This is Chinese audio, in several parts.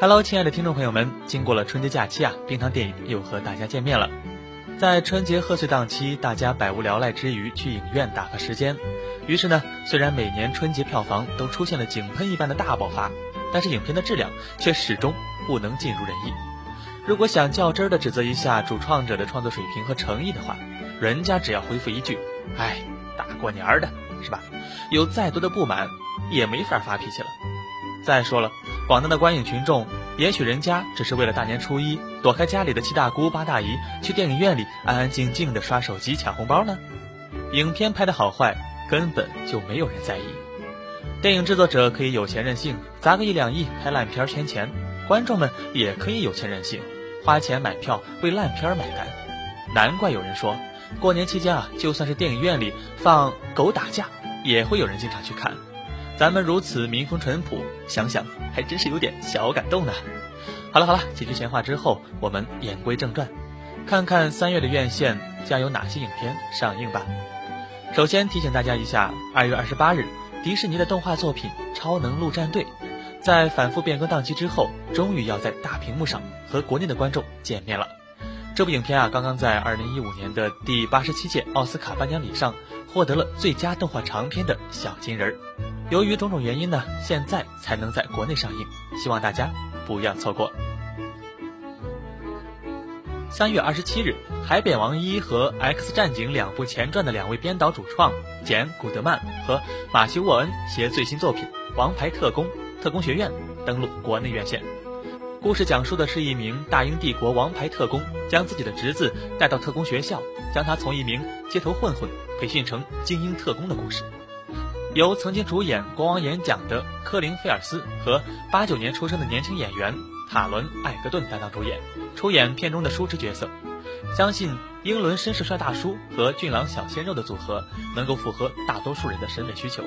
Hello，亲爱的听众朋友们，经过了春节假期啊，冰糖电影又和大家见面了。在春节贺岁档期，大家百无聊赖之余去影院打发时间。于是呢，虽然每年春节票房都出现了井喷一般的大爆发，但是影片的质量却始终不能尽如人意。如果想较真儿的指责一下主创者的创作水平和诚意的话，人家只要回复一句：“哎，大过年的，是吧？”有再多的不满，也没法发脾气了。再说了。广大的观影群众，也许人家只是为了大年初一躲开家里的七大姑八大姨，去电影院里安安静静的刷手机抢红包呢。影片拍的好坏根本就没有人在意。电影制作者可以有钱任性，砸个一两亿拍烂片圈钱；观众们也可以有钱任性，花钱买票为烂片买单。难怪有人说，过年期间啊，就算是电影院里放狗打架，也会有人经常去看。咱们如此民风淳朴，想想还真是有点小感动呢。好了好了，几句闲话之后，我们言归正传，看看三月的院线将有哪些影片上映吧。首先提醒大家一下，二月二十八日，迪士尼的动画作品《超能陆战队》在反复变更档期之后，终于要在大屏幕上和国内的观众见面了。这部影片啊，刚刚在二零一五年的第八十七届奥斯卡颁奖礼上获得了最佳动画长片的小金人儿。由于种种原因呢，现在才能在国内上映，希望大家不要错过。三月二十七日，《海扁王一》和《X 战警》两部前传的两位编导主创简·古德曼和马修·沃恩携最新作品《王牌特工：特工学院》登陆国内院线。故事讲述的是一名大英帝国王牌特工将自己的侄子带到特工学校，将他从一名街头混混培训成精英特工的故事。由曾经主演《国王演讲》的科林·菲尔斯和八九年出生的年轻演员塔伦·艾格顿担当主演，出演片中的叔侄角色。相信英伦绅士帅大叔和俊朗小鲜肉的组合能够符合大多数人的审美需求。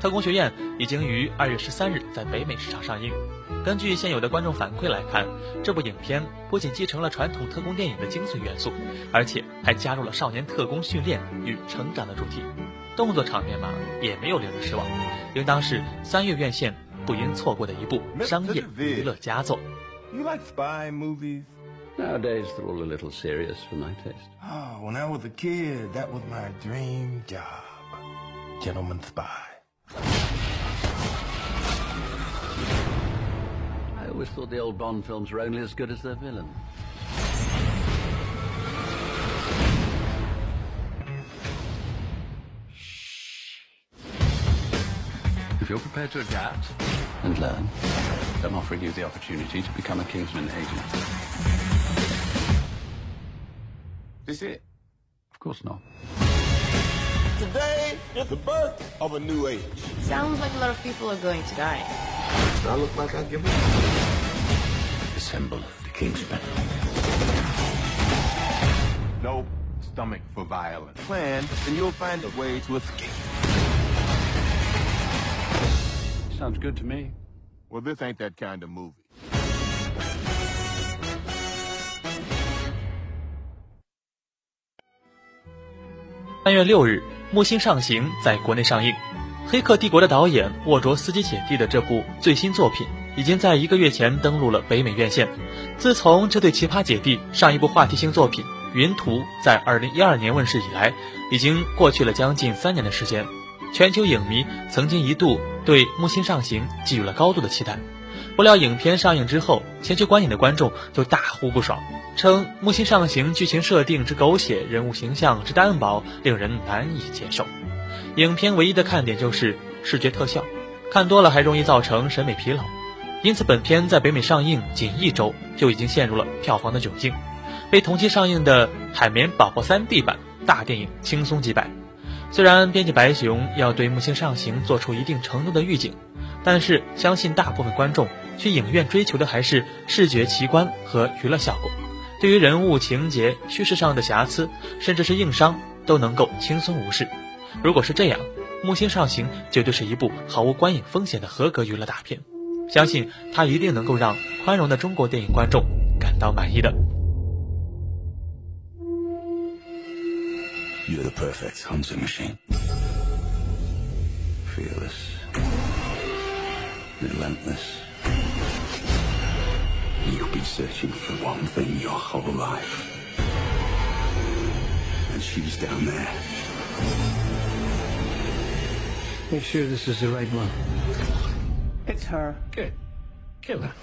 特工学院已经于二月十三日在北美市场上映。根据现有的观众反馈来看，这部影片不仅继承了传统特工电影的精髓元素，而且还加入了少年特工训练与成长的主题。动作场面嘛，也没有令人失望，应当是三月院线不应错过的一部商业娱乐佳作。You like spy movies? Nowadays, they're all a little serious for my taste. Oh, when I was a kid, that was my dream job. Gentleman spy. I always thought the old Bond films were only as good as their villain. If you're prepared to adapt and learn, I'm offering you the opportunity to become a Kingsman agent. This it? Of course not. Today is the birth of a new age. Sounds like a lot of people are going to die. Do I look like I give a... The symbol of the Kingsman. No stomach for violence. Plan, and you'll find a way to escape. Sounds good to me. Well, this ain't that kind of movie. 三月六日，《木星上行》在国内上映，《黑客帝国》的导演沃卓斯基姐弟的这部最新作品，已经在一个月前登陆了北美院线。自从这对奇葩姐弟上一部话题性作品《云图》在二零一二年问世以来，已经过去了将近三年的时间。全球影迷曾经一度对《木星上行》寄予了高度的期待，不料影片上映之后，前去观影的观众就大呼不爽，称《木星上行》剧情设定之狗血，人物形象之单薄，令人难以接受。影片唯一的看点就是视觉特效，看多了还容易造成审美疲劳。因此，本片在北美上映仅一周就已经陷入了票房的窘境，被同期上映的《海绵宝宝三 D 版》大电影轻松击败。虽然编辑白熊要对《木星上行》做出一定程度的预警，但是相信大部分观众去影院追求的还是视觉奇观和娱乐效果。对于人物情节、叙事上的瑕疵，甚至是硬伤，都能够轻松无视。如果是这样，《木星上行》绝对是一部毫无观影风险的合格娱乐大片，相信它一定能够让宽容的中国电影观众感到满意的。You're the perfect hunting machine. Fearless. relentless. You've been searching for one thing your whole life. And she's down there. Make sure this is the right one? It's her. Good. Kill her.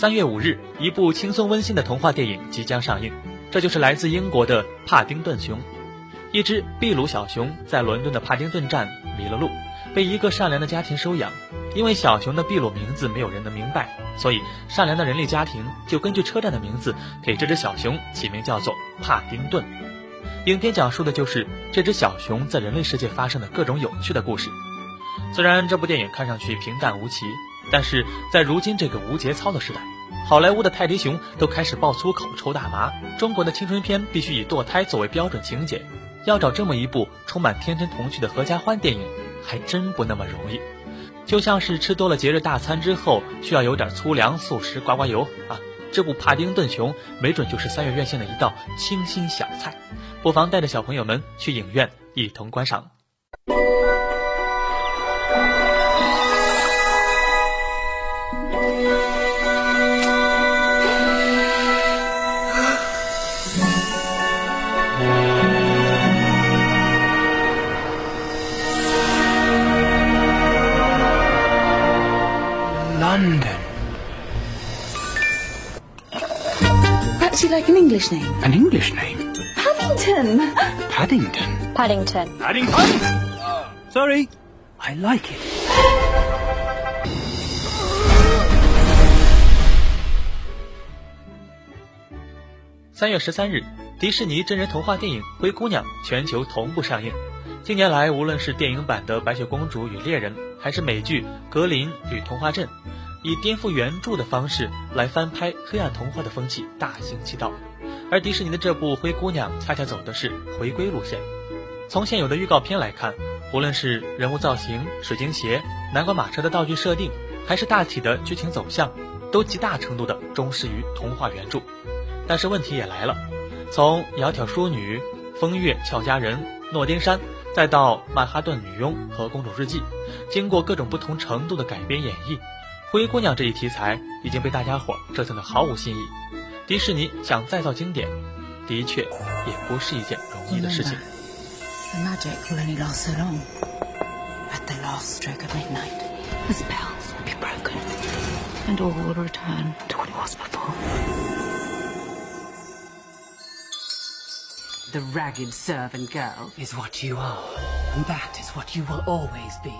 三月五日，一部轻松温馨的童话电影即将上映，这就是来自英国的《帕丁顿熊》。一只秘鲁小熊在伦敦的帕丁顿站迷了路，被一个善良的家庭收养。因为小熊的秘鲁名字没有人能明白，所以善良的人类家庭就根据车站的名字给这只小熊起名叫做帕丁顿。影片讲述的就是这只小熊在人类世界发生的各种有趣的故事。虽然这部电影看上去平淡无奇。但是在如今这个无节操的时代，好莱坞的泰迪熊都开始爆粗口、抽大麻，中国的青春片必须以堕胎作为标准情节，要找这么一部充满天真童趣的合家欢电影，还真不那么容易。就像是吃多了节日大餐之后，需要有点粗粮、素食、刮刮油啊，这部《帕丁顿熊》没准就是三月院线的一道清新小菜，不妨带着小朋友们去影院一同观赏。Like an English name? An English name? Paddington! Paddington. Paddington. Paddington? Sorry. I like it. 三月十三日，迪士尼真人童话电影《灰姑娘》全球同步上映。近年来，无论是电影版的《白雪公主与猎人》，还是美剧《格林与童话镇》，以颠覆原著的方式来翻拍黑暗童话的风气大行其道。而迪士尼的这部《灰姑娘》恰恰走的是回归路线。从现有的预告片来看，无论是人物造型、水晶鞋、南瓜马车的道具设定，还是大体的剧情走向，都极大程度的忠实于童话原著。但是问题也来了，从窈窕淑女、风月俏佳人、诺丁山，再到曼哈顿女佣和公主日记，经过各种不同程度的改编演绎，灰姑娘这一题材已经被大家伙折腾的毫无新意。迪士尼想再造经典，的确也不是一件容易的事情。 The magic will only last so long. At the last stroke of midnight, the spells will be broken, and all will return to what it was before. The ragged servant girl is what you are, and that is what you will always be.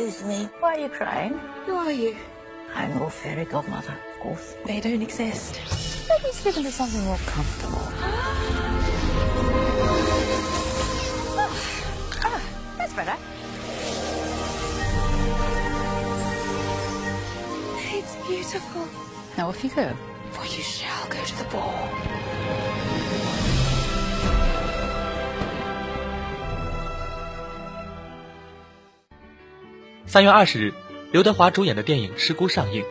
Excuse me, why are you crying? Who are you? I'm your fairy godmother, of course. They don't exist. Let me slip into something more comfortable. ah, that's better. It's beautiful. Now off you go, for you shall go to the ball. 三月二十日，刘德华主演的电影《失孤》上映。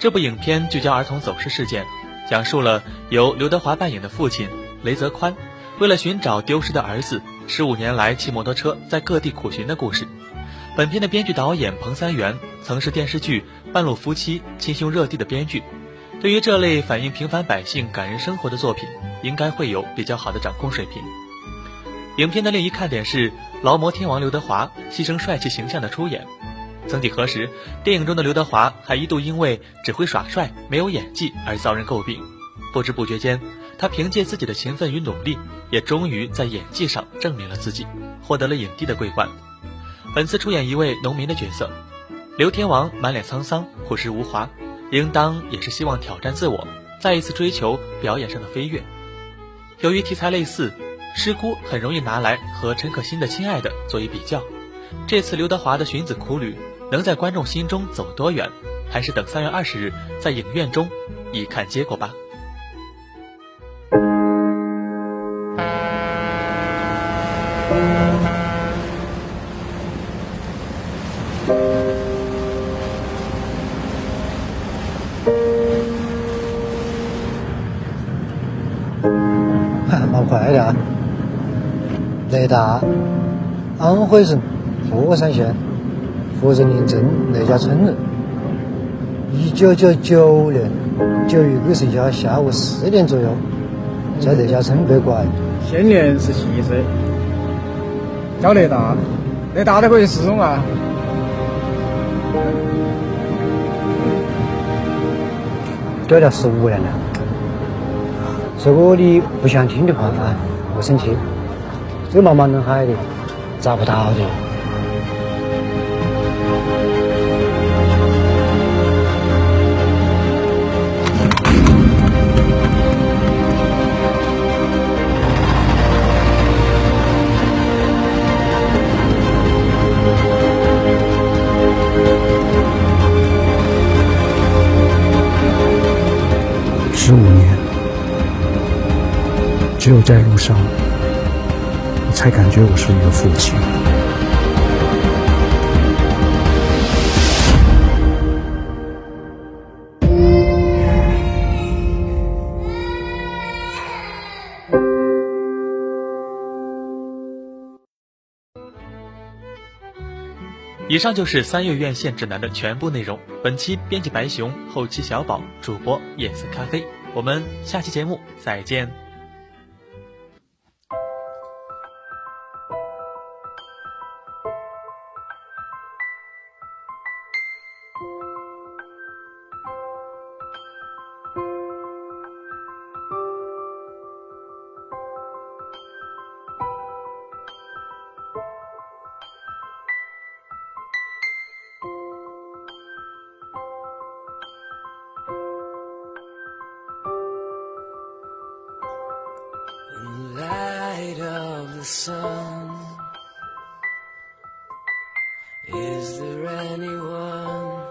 这部影片聚焦儿童走失事件，讲述了由刘德华扮演的父亲雷泽宽，为了寻找丢失的儿子，十五年来骑摩托车在各地苦寻的故事。本片的编剧导演彭三元曾是电视剧《半路夫妻》亲兄热弟的编剧，对于这类反映平凡百姓感人生活的作品，应该会有比较好的掌控水平。影片的另一看点是劳模天王刘德华牺牲帅气形象的出演。曾几何时，电影中的刘德华还一度因为只会耍帅、没有演技而遭人诟病。不知不觉间，他凭借自己的勤奋与努力，也终于在演技上证明了自己，获得了影帝的桂冠。本次出演一位农民的角色，刘天王满脸沧桑、朴实无华，应当也是希望挑战自我，再一次追求表演上的飞跃。由于题材类似，《失孤》很容易拿来和陈可辛的《亲爱的》做一比较。这次刘德华的寻子苦旅。能在观众心中走多远还是等三月二十日在影院中一看结果吧。老快点雷达安徽省博山县。福仁林镇雷家村人。一九九九年九月二十一号下午四点左右，在雷家村被拐。现年十七岁，叫雷达，雷达都可以失踪啊。掉了十五年了，如果你不想听的话啊，不生气，这茫茫人海的找不到的。只有在路上，我才感觉我是一个父亲。以上就是三月院线指南的全部内容。本期编辑白熊，后期小宝，主播夜色咖啡。我们下期节目再见。Is there anyone?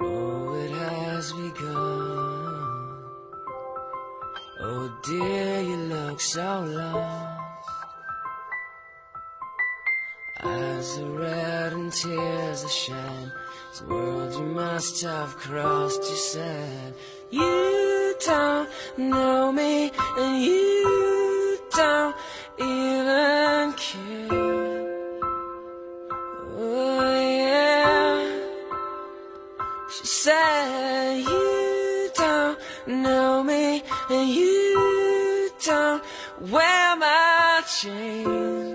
Oh, it has begun. Oh dear, you look so lost. Eyes are red and tears are shed. This world you must have crossed, you said. You don't know me, and you don't even care. change.